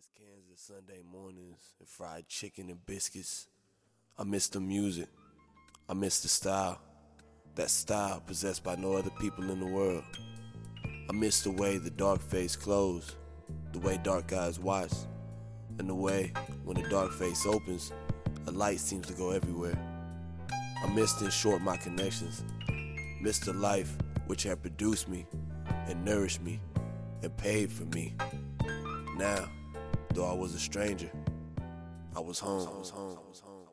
miss Kansas Sunday mornings and fried chicken and biscuits. I miss the music. I miss the style. That style possessed by no other people in the world. I miss the way the dark face closed, the way dark eyes watch, and the way when the dark face opens, a light seems to go everywhere. I missed in short my connections, missed the life which had produced me and nourished me and paid for me. Now, Though I was a stranger, I was home. I was home. I was home.